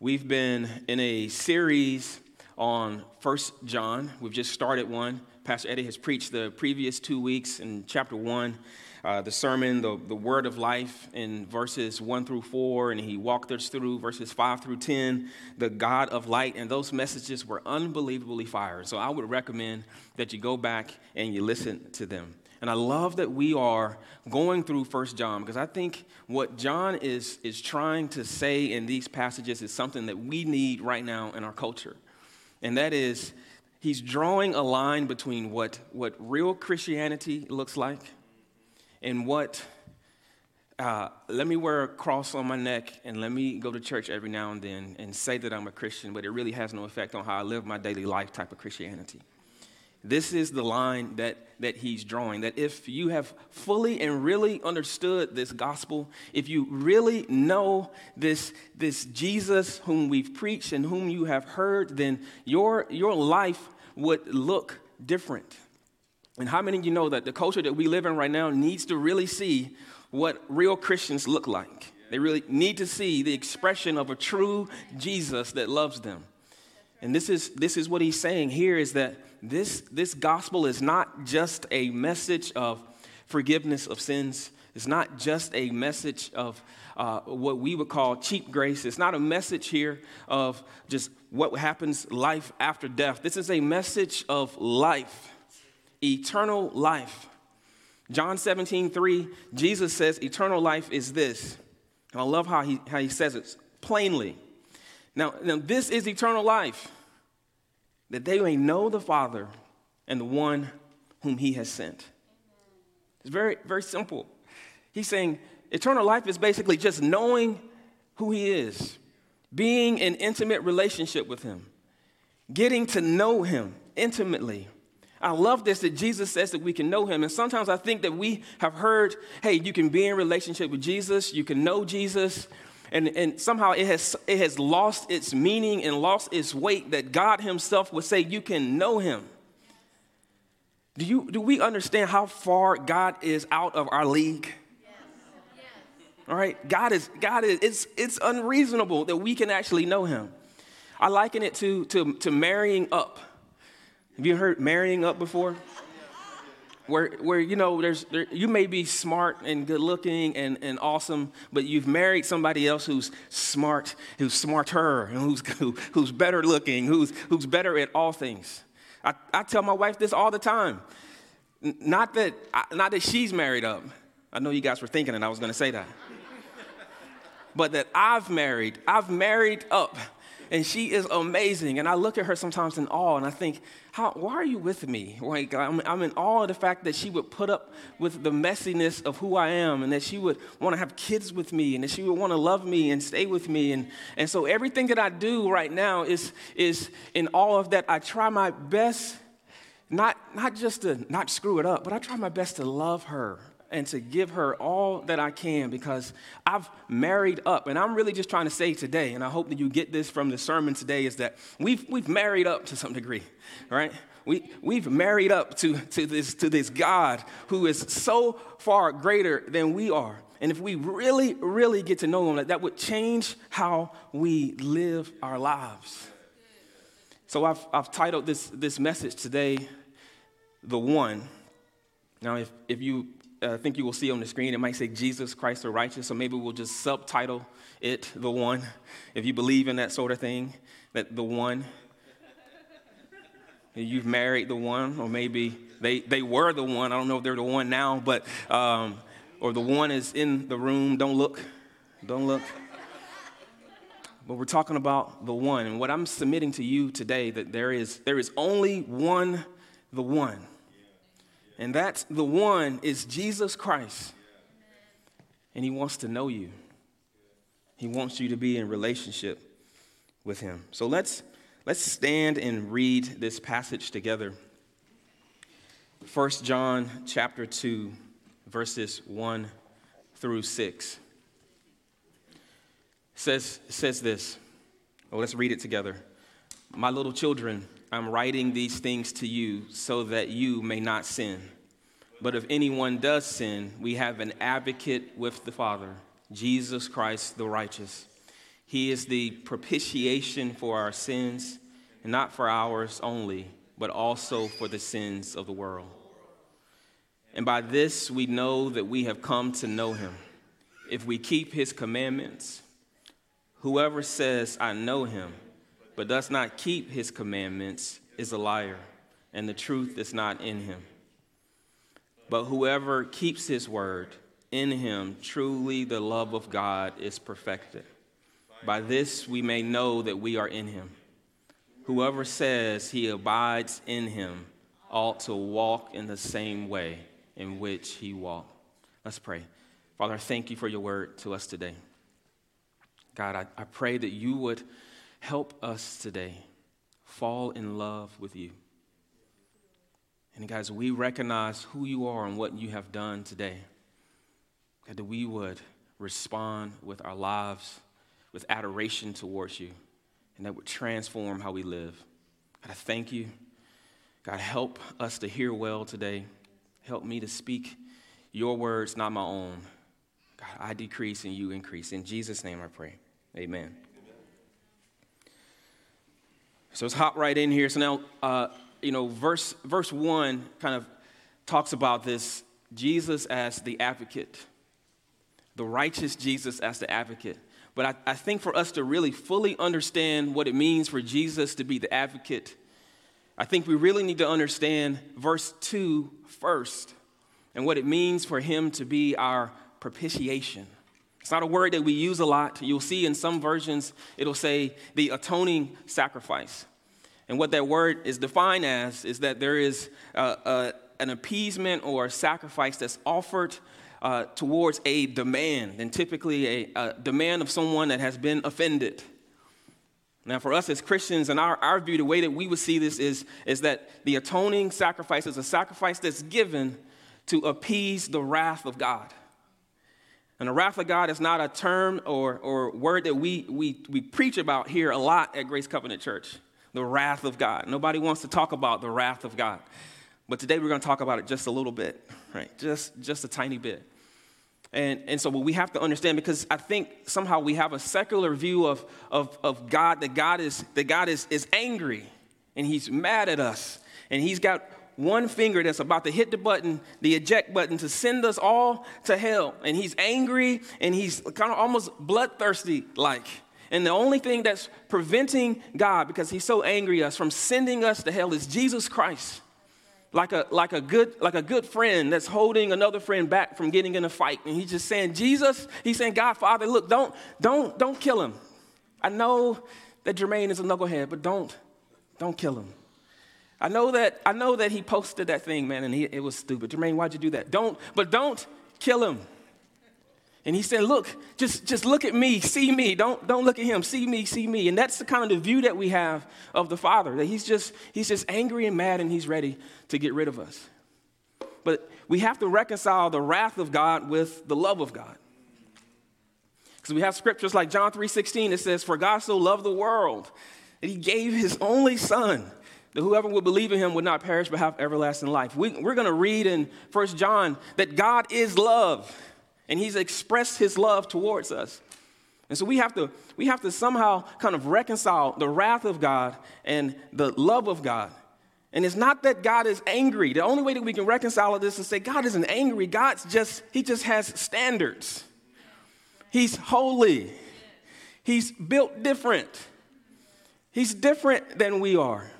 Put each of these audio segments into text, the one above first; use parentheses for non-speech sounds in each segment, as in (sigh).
We've been in a series on First John. We've just started one. Pastor Eddie has preached the previous two weeks in chapter 1, uh, the sermon, the, the word of life in verses 1 through 4, and he walked us through verses 5 through 10, the God of light, and those messages were unbelievably fire. So I would recommend that you go back and you listen to them. And I love that we are going through First John because I think what John is, is trying to say in these passages is something that we need right now in our culture. And that is, he's drawing a line between what, what real Christianity looks like and what, uh, let me wear a cross on my neck and let me go to church every now and then and say that I'm a Christian, but it really has no effect on how I live my daily life type of Christianity. This is the line that, that he's drawing. That if you have fully and really understood this gospel, if you really know this, this Jesus whom we've preached and whom you have heard, then your, your life would look different. And how many of you know that the culture that we live in right now needs to really see what real Christians look like? They really need to see the expression of a true Jesus that loves them. And this is, this is what he's saying here is that this, this gospel is not just a message of forgiveness of sins. It's not just a message of uh, what we would call cheap grace. It's not a message here of just what happens life after death. This is a message of life, eternal life. John 17, 3, Jesus says, Eternal life is this. And I love how he, how he says it plainly. Now, now, this is eternal life, that they may know the Father and the one whom he has sent. It's very, very simple. He's saying eternal life is basically just knowing who he is, being in intimate relationship with him, getting to know him intimately. I love this that Jesus says that we can know him. And sometimes I think that we have heard, hey, you can be in relationship with Jesus, you can know Jesus, and, and somehow it has, it has lost its meaning and lost its weight that God Himself would say, You can know Him. Do, you, do we understand how far God is out of our league? All right, God is, God is, it's, it's unreasonable that we can actually know Him. I liken it to, to, to marrying up. Have you heard marrying up before? Where, where you know there's there, you may be smart and good looking and, and awesome but you've married somebody else who's smart who's smarter and who's, (laughs) who, who's better looking who's, who's better at all things. I, I tell my wife this all the time. Not that not that she's married up. I know you guys were thinking and i was going to say that. But that i've married i've married up and she is amazing. And I look at her sometimes in awe, and I think, How, why are you with me? Like, I'm, I'm in awe of the fact that she would put up with the messiness of who I am, and that she would want to have kids with me, and that she would want to love me and stay with me. And, and so everything that I do right now is, is in all of that. I try my best, not, not just to not screw it up, but I try my best to love her and to give her all that I can because I've married up. And I'm really just trying to say today, and I hope that you get this from the sermon today, is that we've, we've married up to some degree, right? We, we've married up to, to, this, to this God who is so far greater than we are. And if we really, really get to know him, that, that would change how we live our lives. So I've, I've titled this, this message today, The One. Now, if, if you I think you will see on the screen, it might say Jesus Christ the righteous, so maybe we'll just subtitle it the one, if you believe in that sort of thing, that the one. You've married the one, or maybe they, they were the one. I don't know if they're the one now, but, um, or the one is in the room. Don't look. Don't look. But we're talking about the one. And what I'm submitting to you today, that there is, there is only one, the one. And that's the one is Jesus Christ. And he wants to know you. He wants you to be in relationship with him. So let's let's stand and read this passage together. 1 John chapter 2 verses 1 through 6 says says this. Well, let's read it together. My little children, I'm writing these things to you so that you may not sin. But if anyone does sin, we have an advocate with the Father, Jesus Christ the righteous. He is the propitiation for our sins, and not for ours only, but also for the sins of the world. And by this we know that we have come to know him, if we keep his commandments. Whoever says, I know him, but does not keep his commandments, is a liar, and the truth is not in him. But whoever keeps his word, in him truly the love of God is perfected. By this we may know that we are in him. Whoever says he abides in him ought to walk in the same way in which he walked. Let's pray. Father, I thank you for your word to us today. God, I, I pray that you would help us today fall in love with you. And guys, we recognize who you are and what you have done today. God, that we would respond with our lives with adoration towards you, and that would transform how we live. God, I thank you. God, help us to hear well today. Help me to speak your words, not my own. God, I decrease and you increase. In Jesus' name I pray. Amen. So let's hop right in here. So now, uh, you know, verse, verse 1 kind of talks about this Jesus as the advocate, the righteous Jesus as the advocate. But I, I think for us to really fully understand what it means for Jesus to be the advocate, I think we really need to understand verse 2 first and what it means for him to be our propitiation. It's not a word that we use a lot. You'll see in some versions it'll say the atoning sacrifice. And what that word is defined as is that there is a, a, an appeasement or a sacrifice that's offered uh, towards a demand, and typically a, a, demand of someone that has been offended. Now, for us as Christians, and our, our view, the way that we would see this is, is that the atoning sacrifice is a sacrifice that's given to appease the wrath of God. And the wrath of God is not a term or, or word that we, we, we preach about here a lot at Grace Covenant Church. The wrath of God. Nobody wants to talk about the wrath of God. But today we're going to talk about it just a little bit, right? Just, just a tiny bit. And, and so we have to understand because I think somehow we have a secular view of, of, of God, that God, is, that God is, is angry and he's mad at us. And he's got one finger that's about to hit the button, the eject button, to send us all to hell. And he's angry and he's kind of almost bloodthirsty like. And the only thing that's preventing God, because he's so angry us, from sending us to hell is Jesus Christ like a, like a good like a good friend that's holding another friend back from getting in a fight and he's just saying jesus he's saying god father look don't don't don't kill him i know that jermaine is a knucklehead but don't don't kill him i know that i know that he posted that thing man and he, it was stupid jermaine why'd you do that don't but don't kill him and he said, Look, just, just look at me, see me. Don't, don't look at him, see me, see me. And that's the kind of the view that we have of the Father, that he's just, he's just angry and mad and he's ready to get rid of us. But we have to reconcile the wrath of God with the love of God. Because we have scriptures like John 3:16 that says, For God so loved the world that he gave his only son that whoever would believe in him would not perish but have everlasting life. We, we're going to read in First John that God is love and he's expressed his love towards us. And so we have to we have to somehow kind of reconcile the wrath of God and the love of God. And it's not that God is angry. The only way that we can reconcile this is to say God isn't angry. God's just he just has standards. He's holy. He's built different. He's different than we are.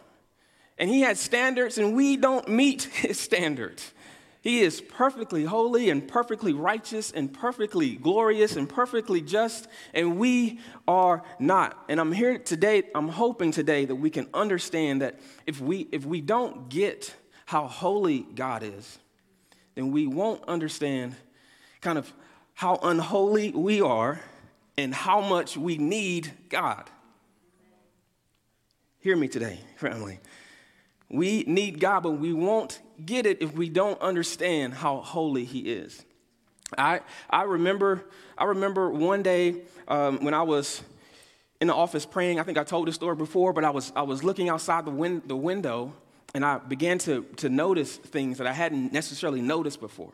And he has standards and we don't meet (laughs) his standards. He is perfectly holy and perfectly righteous and perfectly glorious and perfectly just, and we are not. And I'm here today, I'm hoping today that we can understand that if we, if we don't get how holy God is, then we won't understand kind of how unholy we are and how much we need God. Hear me today, family. We need God, but we won't get it if we don't understand how holy He is. I, I, remember, I remember one day um, when I was in the office praying. I think I told this story before, but I was, I was looking outside the, win- the window and I began to, to notice things that I hadn't necessarily noticed before.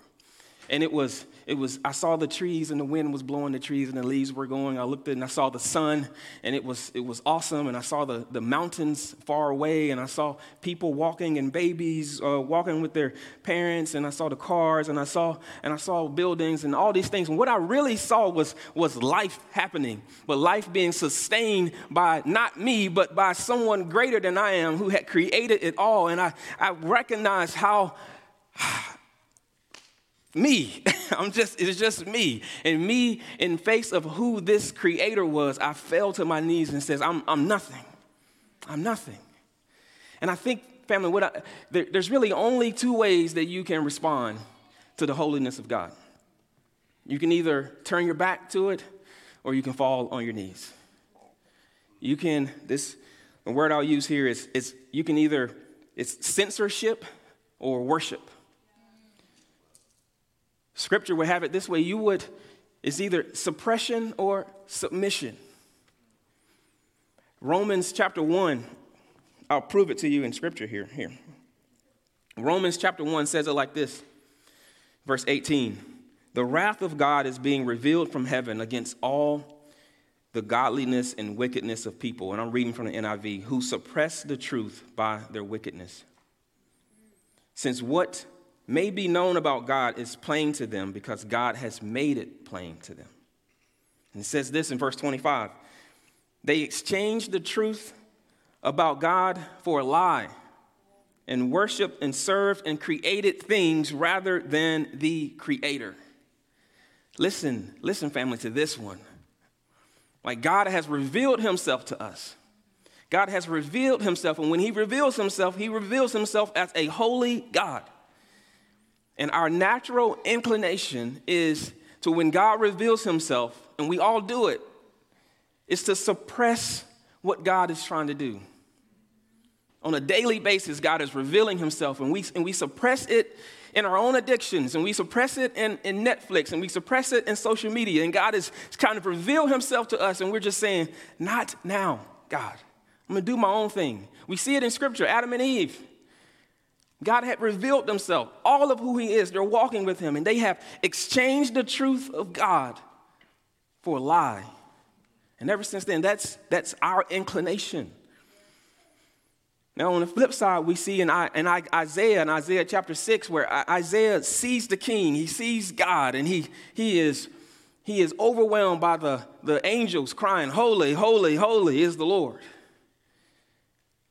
And it was it was i saw the trees and the wind was blowing the trees and the leaves were going. I looked at and i saw the sun and it was it was awesome. And i saw the, the mountains far away and i saw people walking and babies uh, walking with their parents. And i saw the cars and i saw and i saw buildings and all these things. And what i really saw was was life happening but life being sustained by not me but by someone greater than i am who had created it all. And i i recognized how (sighs) me. (laughs) I'm just, it's just me. And me, in face of who this creator was, I fell to my knees and says, I'm, I'm nothing. I'm nothing. And I think, family, what I, there, there's really only two ways that you can respond to the holiness of God. You can either turn your back to it or you can fall on your knees. You can, this, the word I'll use here is, is you can either, it's censorship or worship. Scripture would have it this way you would, it's either suppression or submission. Romans chapter 1, I'll prove it to you in Scripture here. here. Romans chapter 1 says it like this, verse 18 The wrath of God is being revealed from heaven against all the godliness and wickedness of people. And I'm reading from the NIV, who suppress the truth by their wickedness. Since what may be known about God is plain to them because God has made it plain to them. And it says this in verse 25 They exchanged the truth about God for a lie and worshiped and served and created things rather than the Creator. Listen, listen, family, to this one. Like God has revealed Himself to us. God has revealed Himself, and when He reveals Himself, He reveals Himself as a holy God. And our natural inclination is to when God reveals himself, and we all do it, is to suppress what God is trying to do. On a daily basis, God is revealing himself, and we, and we suppress it in our own addictions, and we suppress it in, in Netflix, and we suppress it in social media. And God is kind of reveal himself to us, and we're just saying, Not now, God. I'm gonna do my own thing. We see it in scripture Adam and Eve. God had revealed himself, all of who he is. They're walking with him, and they have exchanged the truth of God for a lie. And ever since then, that's, that's our inclination. Now, on the flip side, we see in, in Isaiah, in Isaiah chapter 6, where Isaiah sees the king, he sees God, and he, he, is, he is overwhelmed by the, the angels crying, Holy, holy, holy is the Lord.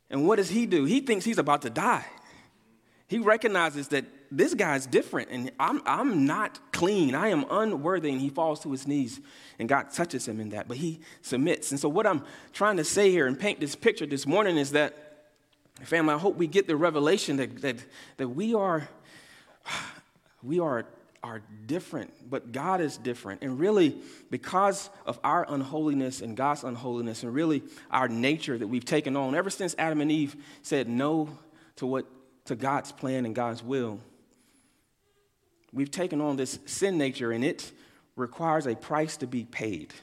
And what does he do? He thinks he's about to die. He recognizes that this guy's different and I'm, I'm not clean. I am unworthy. And he falls to his knees and God touches him in that. But he submits. And so, what I'm trying to say here and paint this picture this morning is that, family, I hope we get the revelation that, that, that we are. (sighs) We are are different, but God is different. And really, because of our unholiness and God's unholiness, and really our nature that we've taken on ever since Adam and Eve said no to what to God's plan and God's will. We've taken on this sin nature, and it requires a price to be paid.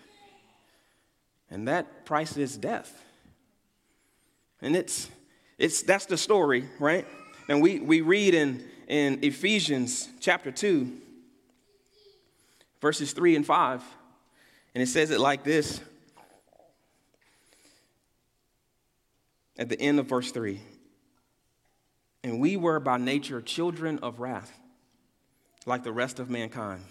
And that price is death. And it's, it's that's the story, right? And we, we read in, in Ephesians chapter 2, verses 3 and 5, and it says it like this at the end of verse 3 and we were by nature children of wrath, like the rest of mankind.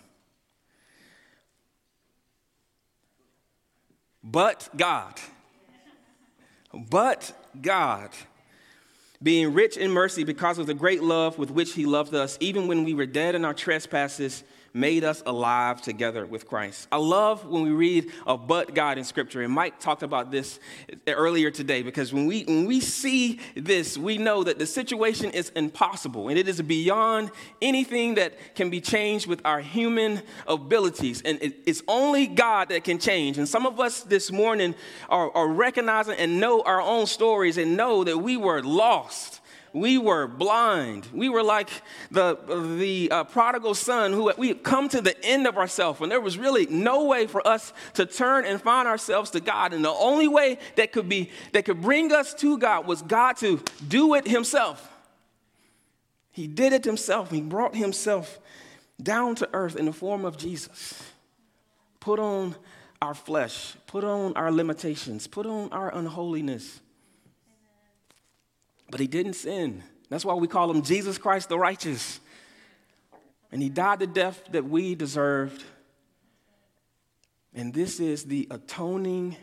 But God, but God, being rich in mercy because of the great love with which He loved us, even when we were dead in our trespasses, made us alive together with Christ. I love when we read of but God in Scripture, and Mike talked about this earlier today because when we, when we see this, we know that the situation is impossible and it is beyond anything that can be changed with our human abilities. And it, it's only God that can change. And some of us this morning are, are recognizing and know our own stories and know that we were lost we were blind. We were like the, the uh, prodigal son who we had come to the end of ourselves and there was really no way for us to turn and find ourselves to God. And the only way that could be that could bring us to God was God to do it himself. He did it himself. He brought himself down to earth in the form of Jesus, put on our flesh, put on our limitations, put on our unholiness. But he didn't sin. That's why we call him Jesus Christ the righteous. And he died the death that we deserved. And this is the atoning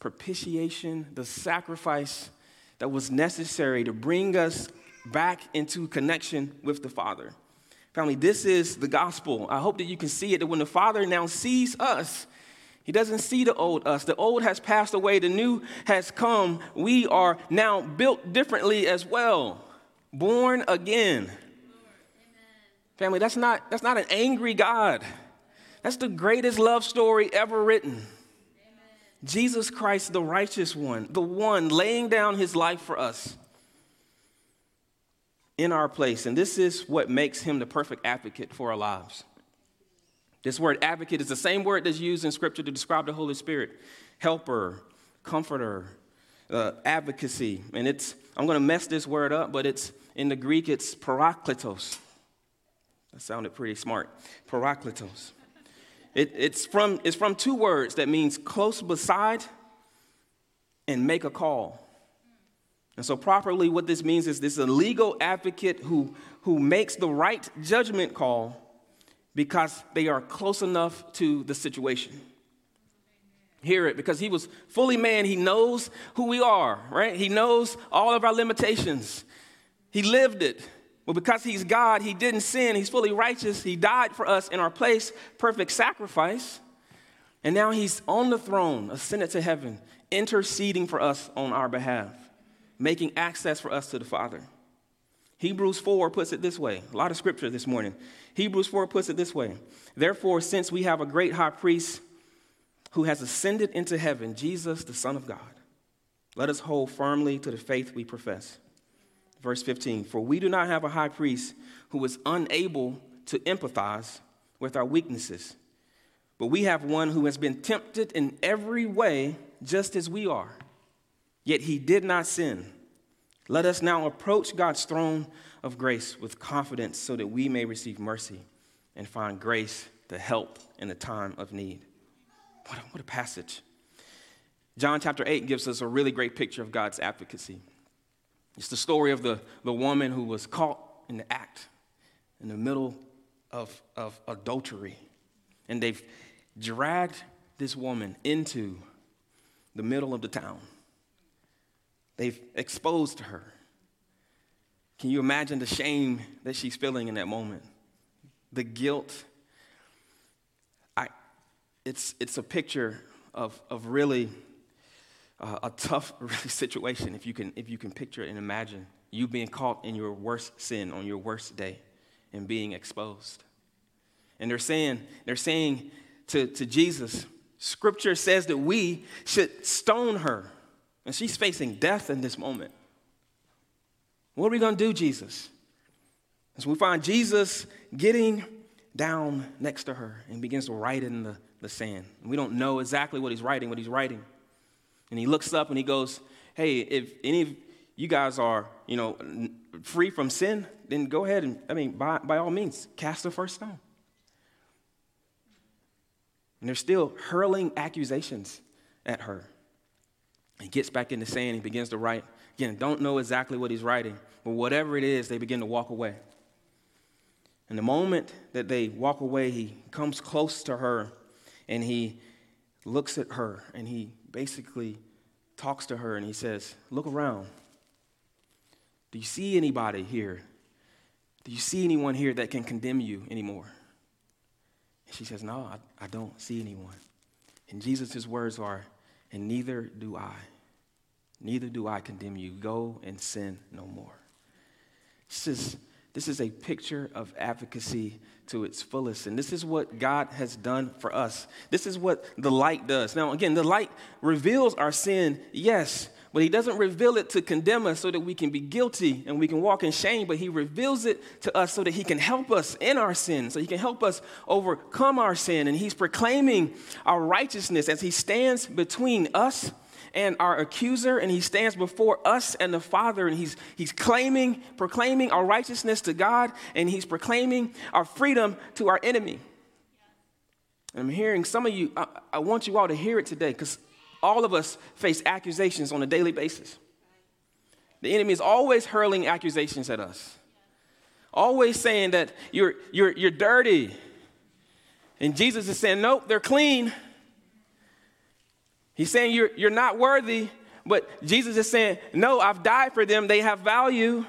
propitiation, the sacrifice that was necessary to bring us back into connection with the Father. Family, this is the gospel. I hope that you can see it that when the Father now sees us, he doesn't see the old us. The old has passed away, the new has come. We are now built differently as well, born again. Family, that's not, that's not an angry God. That's the greatest love story ever written. Amen. Jesus Christ, the righteous one, the one laying down his life for us in our place. And this is what makes him the perfect advocate for our lives. This word advocate is the same word that's used in Scripture to describe the Holy Spirit helper, comforter, uh, advocacy. And it's, I'm going to mess this word up, but it's in the Greek, it's parakletos. That sounded pretty smart. Parakletos. It, it's, from, it's from two words that means close beside and make a call. And so, properly, what this means is this is a legal advocate who, who makes the right judgment call because they are close enough to the situation. Hear it because he was fully man. He knows who we are, right? He knows all of our limitations. He lived it. Well, because he's God, he didn't sin. He's fully righteous. He died for us in our place, perfect sacrifice. And now he's on the throne, ascended to heaven, interceding for us on our behalf making access for us to the Father. Hebrews 4 puts it this way a lot of scripture this morning. Hebrews 4 puts it this way Therefore, since we have a great high priest who has ascended into heaven, Jesus, the Son of God, let us hold firmly to the faith we profess. Verse 15 For we do not have a high priest who is unable to empathize with our weaknesses, but we have one who has been tempted in every way, just as we are Yet he did not sin. Let us now approach God's throne of grace with confidence so that we may receive mercy and find grace to help in the time of need. What a, what a passage. John chapter 8 gives us a really great picture of God's advocacy. It's the story of the, the woman who was caught in the act, in the middle of, of adultery. And they've dragged this woman into the middle of the town. They've exposed her. Can you imagine the shame that she's feeling in that moment? The guilt. I, it's, it's a picture of, of really uh, a tough (laughs) really situation if you, can, if you can picture and imagine you being caught in your worst sin on your worst day and being exposed. And they're saying, they're saying to, to Jesus, Scripture says that we should stone her. And she's facing death in this moment. What are we going to do, Jesus? As we find Jesus getting down next to her and begins to write in the, the sand. And we don't know exactly what he's writing, what he's writing. And he looks up and he goes, Hey, if any of you guys are, you know, free from sin, then go ahead and, I mean, by, by all means, cast the first stone. And they're still hurling accusations at her. He gets back in the sand, he begins to write. Again, don't know exactly what he's writing, but whatever it is, they begin to walk away. And the moment that they walk away, he comes close to her and he looks at her and he basically talks to her and he says, Look around. Do you see anybody here? Do you see anyone here that can condemn you anymore? And she says, No, I, I don't see anyone. And Jesus' words are, and neither do I. Neither do I condemn you. Go and sin no more. This is, this is a picture of advocacy to its fullest. And this is what God has done for us. This is what the light does. Now, again, the light reveals our sin, yes, but He doesn't reveal it to condemn us so that we can be guilty and we can walk in shame, but He reveals it to us so that He can help us in our sin, so He can help us overcome our sin. And He's proclaiming our righteousness as He stands between us and our accuser, and he stands before us and the Father, and he's, he's claiming, proclaiming our righteousness to God, and he's proclaiming our freedom to our enemy. And I'm hearing some of you, I, I want you all to hear it today because all of us face accusations on a daily basis. The enemy is always hurling accusations at us, always saying that you're, you're, you're dirty. And Jesus is saying, Nope, they're clean. He's saying you're, you're not worthy, but Jesus is saying, No, I've died for them. They have value.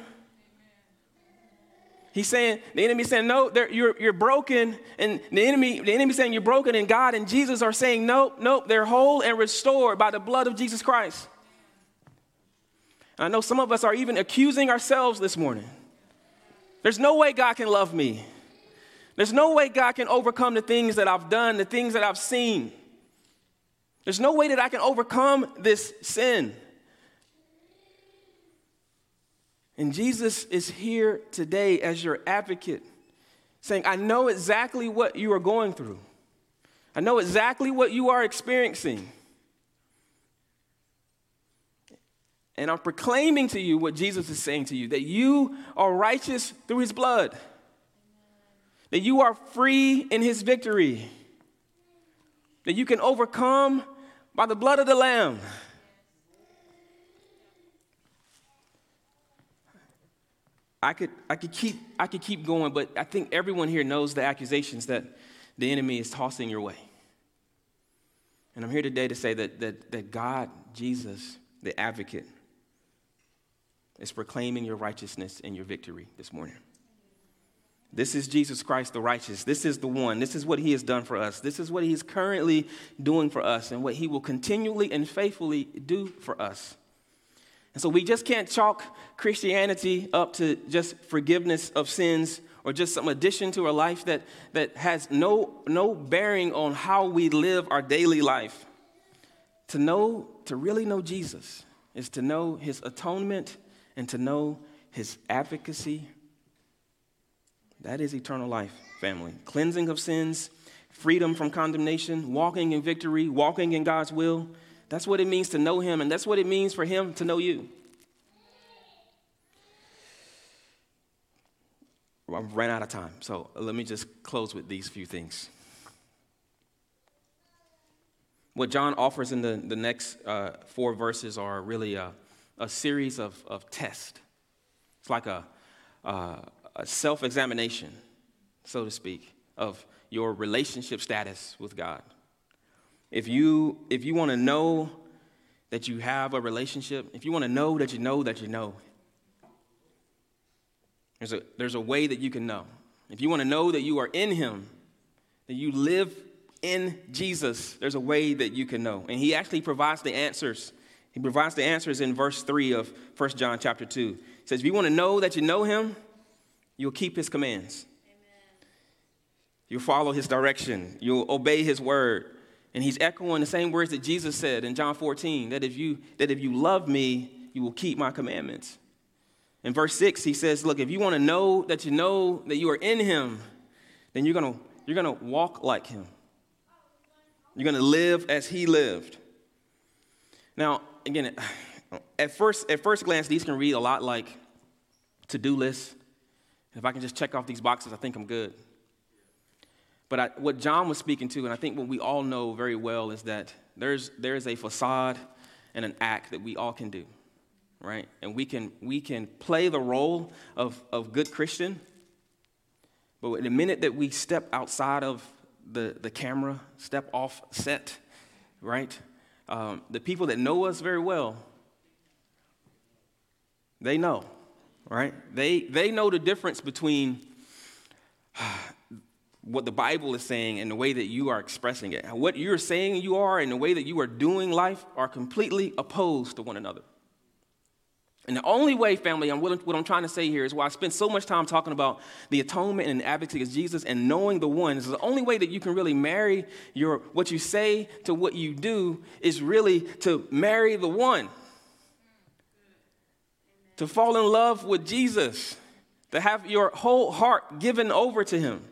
He's saying, the enemy saying, no, you're, you're broken. And the enemy, the enemy saying you're broken, and God and Jesus are saying, nope, nope, they're whole and restored by the blood of Jesus Christ. And I know some of us are even accusing ourselves this morning. There's no way God can love me. There's no way God can overcome the things that I've done, the things that I've seen. There's no way that I can overcome this sin. And Jesus is here today as your advocate, saying, I know exactly what you are going through. I know exactly what you are experiencing. And I'm proclaiming to you what Jesus is saying to you that you are righteous through his blood, that you are free in his victory, that you can overcome by the blood of the Lamb. I could, I, could keep, I could keep going, but I think everyone here knows the accusations that the enemy is tossing your way. And I'm here today to say that, that, that God, Jesus, the advocate, is proclaiming your righteousness and your victory this morning. This is Jesus Christ the righteous. This is the one. This is what he has done for us. This is what he is currently doing for us and what he will continually and faithfully do for us. And so we just can't chalk Christianity up to just forgiveness of sins or just some addition to our life that, that has no, no bearing on how we live our daily life. To know, to really know Jesus is to know his atonement and to know his advocacy. That is eternal life, family. Cleansing of sins, freedom from condemnation, walking in victory, walking in God's will. That's what it means to know Him, and that's what it means for Him to know you. I've ran out of time, so let me just close with these few things. What John offers in the, the next uh, four verses are really a, a series of, of tests. It's like a, uh, a self examination, so to speak, of your relationship status with God. If you, if you want to know that you have a relationship, if you want to know that you know that you know, there's a, there's a way that you can know. If you want to know that you are in Him, that you live in Jesus, there's a way that you can know. And He actually provides the answers. He provides the answers in verse 3 of 1 John chapter 2. He says, If you want to know that you know Him, you'll keep His commands. Amen. You'll follow His direction. You'll obey His word. And he's echoing the same words that Jesus said in John 14 that if you, that if you love me, you will keep my commandments. In verse 6, he says, Look, if you want to know that you know that you are in him, then you're going to you're going to walk like him. You're going to live as he lived. Now, again, at first, at first glance, these can read a lot like to do lists. If I can just check off these boxes, I think I'm good. But I, what John was speaking to, and I think what we all know very well, is that there's, there's a facade and an act that we all can do, right? And we can, we can play the role of, of good Christian, but the minute that we step outside of the, the camera, step off set, right? Um, the people that know us very well, they know, right? They, they know the difference between what the Bible is saying and the way that you are expressing it. What you're saying you are and the way that you are doing life are completely opposed to one another. And the only way, family, I'm willing, what I'm trying to say here is why I spend so much time talking about the atonement and the advocacy of Jesus and knowing the one. Is the only way that you can really marry your what you say to what you do is really to marry the one. To fall in love with Jesus, to have your whole heart given over to him.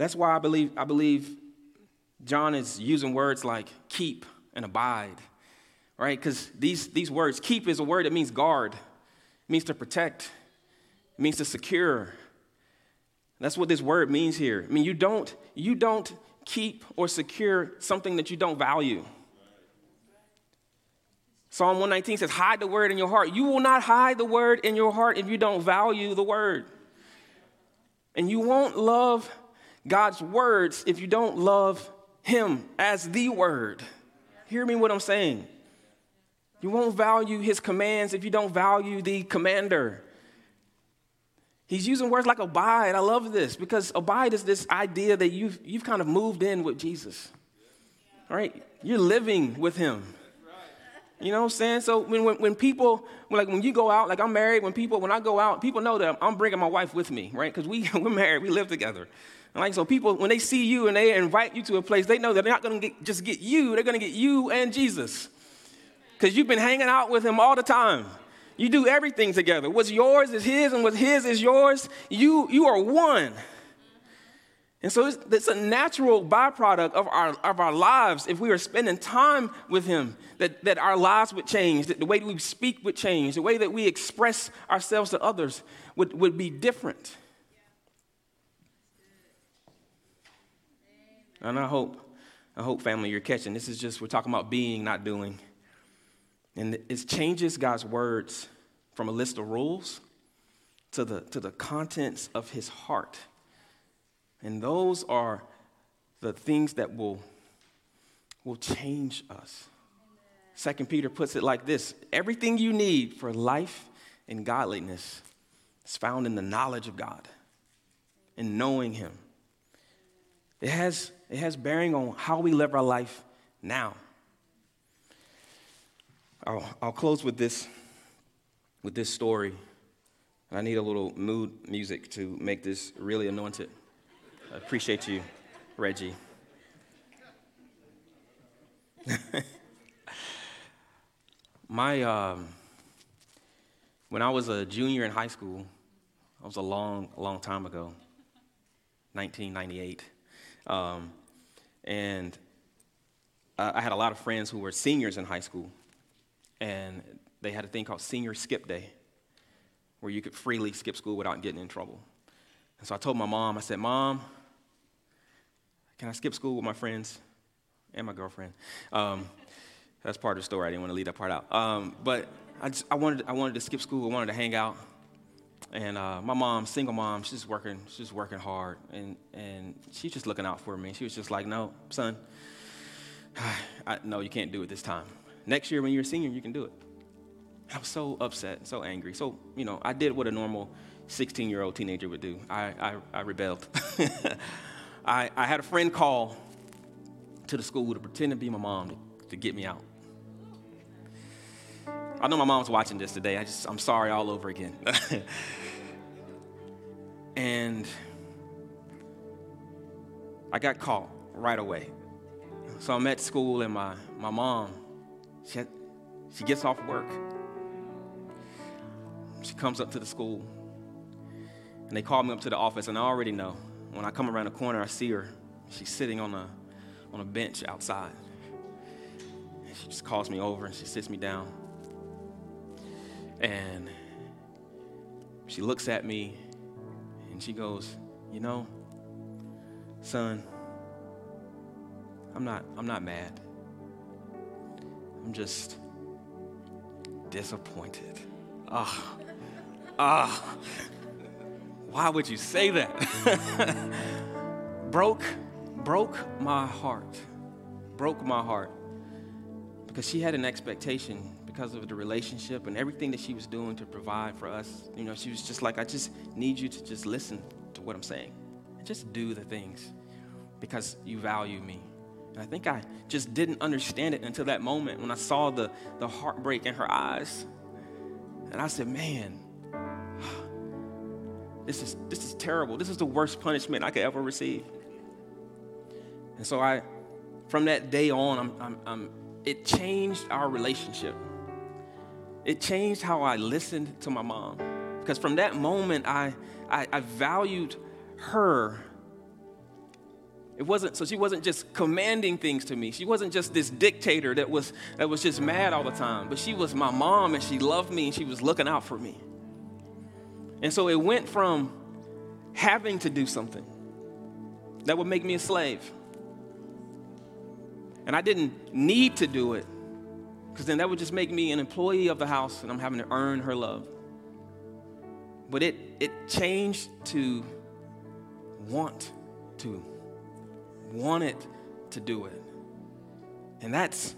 That's why I believe, I believe John is using words like keep and abide, right? Because these, these words, keep is a word that means guard, it means to protect, it means to secure. That's what this word means here. I mean, you don't, you don't keep or secure something that you don't value. Psalm 119 says, Hide the word in your heart. You will not hide the word in your heart if you don't value the word. And you won't love God's words if you don't love Him as the word. Hear me what I'm saying. You won't value His commands if you don't value the commander. He's using words like abide. I love this because abide is this idea that you've, you've kind of moved in with Jesus, right? You're living with Him. You know what I'm saying? So when, when, when people, like when you go out, like I'm married, when people, when I go out, people know that I'm bringing my wife with me, right? Because we, (laughs) we're married, we live together. Like, so people, when they see you and they invite you to a place, they know that they're not going to just get you, they're going to get you and Jesus. Because you've been hanging out with him all the time. You do everything together. What's yours is his, and what's his is yours. You, you are one. And so it's, it's, a natural byproduct of our, of our lives if we were spending time with Him, that, that our lives would change, that the way that we speak would change, the way that we express ourselves to others would, would be different. And I hope, I hope, family, you're catching. This is just, we're talking about being, not doing. And it changes God's words from a list of rules to the, to the contents of His heart and those are the things that will, will change us. Second Peter puts it like this everything you need for life and godliness is found in the knowledge of God and knowing Him. It has, it has bearing on how we live our life now. I'll, I'll close with this, with this story. I need a little mood music to make this really anointed. I appreciate you, Reggie. (laughs) My, um, when I was a junior in high school, that was a long, long time ago, 1998. Um, and I, had a lot of friends who were seniors in high school, and they had a thing called Senior Skip Day, where you could freely skip school without getting in trouble. And so I told my mom, I said, Mom, can I skip school with my friends and my girlfriend? Um, that's part of the story. I didn't want to leave that part out. Um, but I, just, I, wanted, I wanted to skip school. I wanted to hang out. And uh, my mom, single mom, she's working, she's working hard, and, and she's just looking out for me. She was just like, "No, son, (sighs) I, no, you can't do it this time. Next year, when you're a senior, you can do it." I was so upset, so angry. So you know, I did what a normal 16-year-old teenager would do. I, I, I rebelled. (laughs) I, I had a friend call to the school to pretend to be my mom to, to get me out. I know my mom's watching this today. I just, I'm sorry all over again. (laughs) and I got caught right away. So I'm at school, and my, my mom, she, had, she gets off work. She comes up to the school, and they call me up to the office, and I already know when I come around the corner, I see her. She's sitting on a, on a bench outside. And she just calls me over and she sits me down. And she looks at me and she goes, You know, son, I'm not, I'm not mad. I'm just disappointed. Ah, ah. Why would you say that? (laughs) broke, broke my heart. Broke my heart. Because she had an expectation because of the relationship and everything that she was doing to provide for us. You know, she was just like, I just need you to just listen to what I'm saying. Just do the things because you value me. And I think I just didn't understand it until that moment when I saw the, the heartbreak in her eyes. And I said, man, (sighs) this is, this is terrible. This is the worst punishment I could ever receive. And so I, from that day on, I'm, I'm, I'm, it changed our relationship. It changed how I listened to my mom. Because from that moment, I, I, I valued her it wasn't so she wasn't just commanding things to me. She wasn't just this dictator that was that was just mad all the time, but she was my mom and she loved me and she was looking out for me. And so it went from having to do something that would make me a slave. And I didn't need to do it because then that would just make me an employee of the house and I'm having to earn her love. But it, it changed to want to wanted to do it. And that's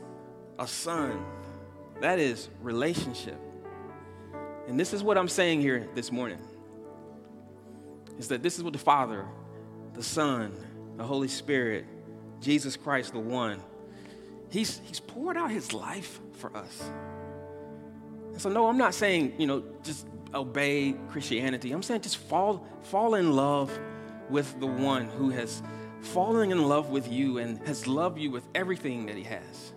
a son. That is relationship. And this is what I'm saying here this morning. Is that this is what the Father, the Son, the Holy Spirit, Jesus Christ, the one, He's, he's poured out his life for us. And so, no, I'm not saying, you know, just obey Christianity. I'm saying just fall, fall in love with the one who has fallen in love with you and has loved you with everything that He has.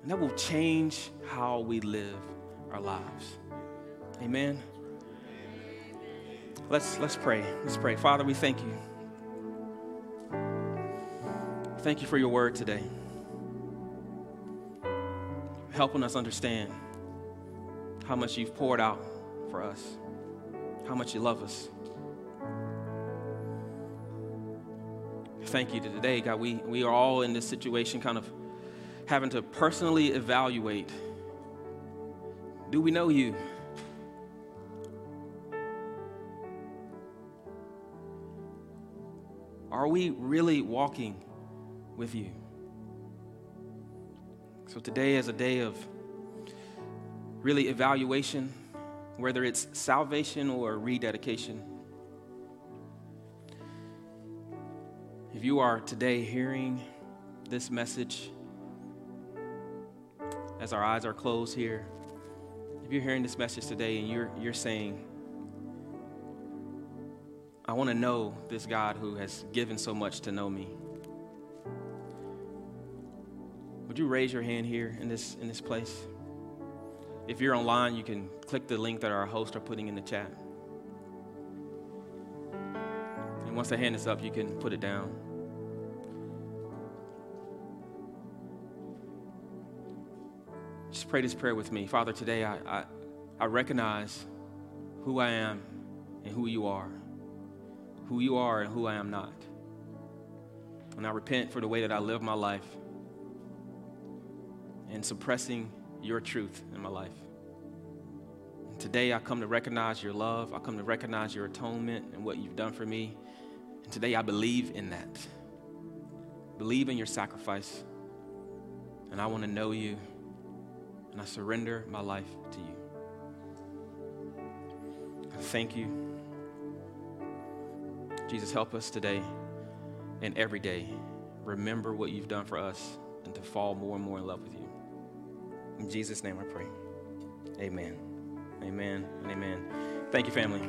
And that will change how we live our lives. Amen. Let's, let's pray. Let's pray. Father, we thank you. Thank you for your word today. Helping us understand how much you've poured out for us, how much you love us. thank you to today, God. We, we are all in this situation, kind of having to personally evaluate do we know you? Are we really walking with you? So today is a day of really evaluation, whether it's salvation or rededication. If you are today hearing this message, as our eyes are closed here, if you're hearing this message today and you're, you're saying, I want to know this God who has given so much to know me. Would you raise your hand here in this, in this place? If you're online, you can click the link that our hosts are putting in the chat. And once the hand is up, you can put it down. Just pray this prayer with me. Father, today I, I, I recognize who I am and who you are, who you are and who I am not. And I repent for the way that I live my life and suppressing your truth in my life. And today I come to recognize your love. I come to recognize your atonement and what you've done for me. And today I believe in that. Believe in your sacrifice. And I want to know you and I surrender my life to you. I thank you. Jesus, help us today and every day remember what you've done for us and to fall more and more in love with you. In Jesus' name I pray. Amen. Amen amen. Thank you, family.